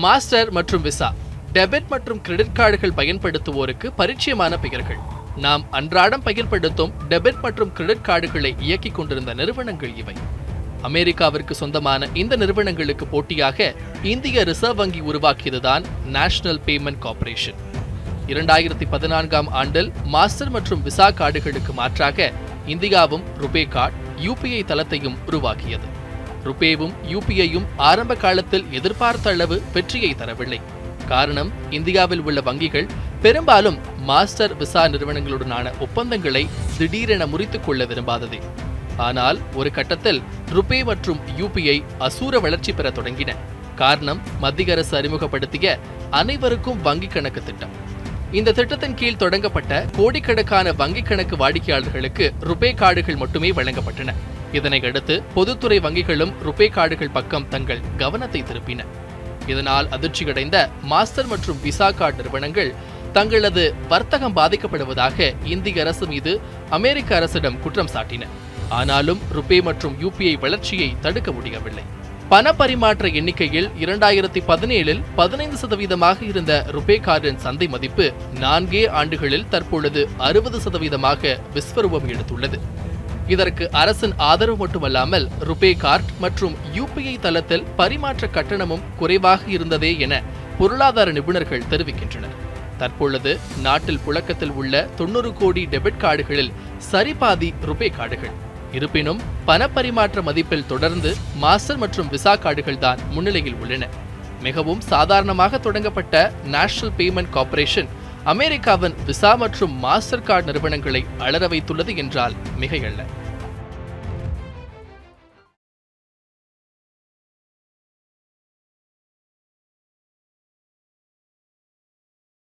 Master மற்றும் visa debit மற்றும் credit கார்டுகள் பயன்படுத்துவோருக்கு பரிச்சயமான பெயர்கள். நாம் அன்றாடம் பயன்படுத்தும் டெபிட் மற்றும் கிரெடிட் கார்டுகளை இயக்கிக் கொண்டிருந்த நிறுவனங்கள் இவை. அமெரிக்காவிற்கு சொந்தமான இந்த நிறுவனங்களுக்கு போட்டியாக இந்திய ரிசர்வ் வங்கி உருவாக்கியதுதான் நேஷனல் பேமெண்ட் கார்ப்பரேஷன். இரண்டாயிரத்தி பதினான்காம் ஆண்டில் மாஸ்டர் மற்றும் விசா கார்டுகளுக்கு மாற்றாக இந்தியாவும் ருபே கார்டு யூபிஐ தளத்தையும் உருவாக்கியது. ருபேவும் யூபிஐயும் ஆரம்ப காலத்தில் எதிர்பார்த்த அளவு வெற்றியை தரவில்லை. காரணம் இந்தியாவில் உள்ள வங்கிகள் பெரும்பாலும் மாஸ்டர் விசா நிறுவனங்களுடனான ஒப்பந்தங்களை திடீரென முறித்துக் கொள்ள விரும்பாததே. ஆனால் ஒரு கட்டத்தில் ருபே மற்றும் யூபிஐ அசூர வளர்ச்சி பெற தொடங்கின. காரணம் மத்திய அரசு அறிமுகப்படுத்திய அனைவருக்கும் வங்கி கணக்கு திட்டம். இந்த திட்டத்தின் கீழ் தொடங்கப்பட்ட கோடிக்கணக்கான வங்கிக் கணக்கு வாடிக்கையாளர்களுக்கு ருபே கார்டுகள் மட்டுமே வழங்கப்பட்டன. இதனை அடுத்து பொதுத்துறை வங்கிகளும் ருபே கார்டுகள் பக்கம் தங்கள் கவனத்தை திருப்பின. இதனால் அதிர்ச்சியடைந்த மாஸ்டர் மற்றும் விசா கார்டு நிறுவனங்கள் தங்களது வர்த்தகம் பாதிக்கப்படுவதாக இந்திய அரசு மீது அமெரிக்க அரசிடம் குற்றம் சாட்டின. ஆனாலும் ருபே மற்றும் யூபிஐ வளர்ச்சியை தடுக்க முடியவில்லை. பண பரிமாற்ற எண்ணிக்கையில் இரண்டாயிரத்தி பதினேழில் பதினைந்து சதவீதமாக இருந்த ருபே கார்டின் சந்தை மதிப்பு நான்கே ஆண்டுகளில் தற்பொழுது அறுபது சதவீதமாக விஸ்வரூபம் எடுத்துள்ளது. இதற்கு அரசின் ஆதரவு மட்டுமல்லாமல் ருபே கார்டு மற்றும் யூபிஐ தளத்தில் பரிமாற்ற கட்டணமும் குறைவாக இருந்ததே என பொருளாதார நிபுணர்கள் தெரிவிக்கின்றனர். தற்பொழுது நாட்டில் புழக்கத்தில் உள்ள தொண்ணூறு கோடி டெபிட் கார்டுகளில் சரிபாதி ருபே கார்டுகள். இருப்பினும் பணப்பரிமாற்ற மதிப்பில் தொடர்ந்து மாஸ்டர் மற்றும் விசா கார்டுகள் தான் முன்னிலையில் உள்ளன. மிகவும் சாதாரணமாக தொடங்கப்பட்ட நேஷனல் பேமெண்ட் கார்பரேஷன் அமெரிக்காவின் விசா மற்றும் மாஸ்டர் கார்டு நிறுவனங்களை அலற வைத்துள்ளது என்றால் மிகையல்ல.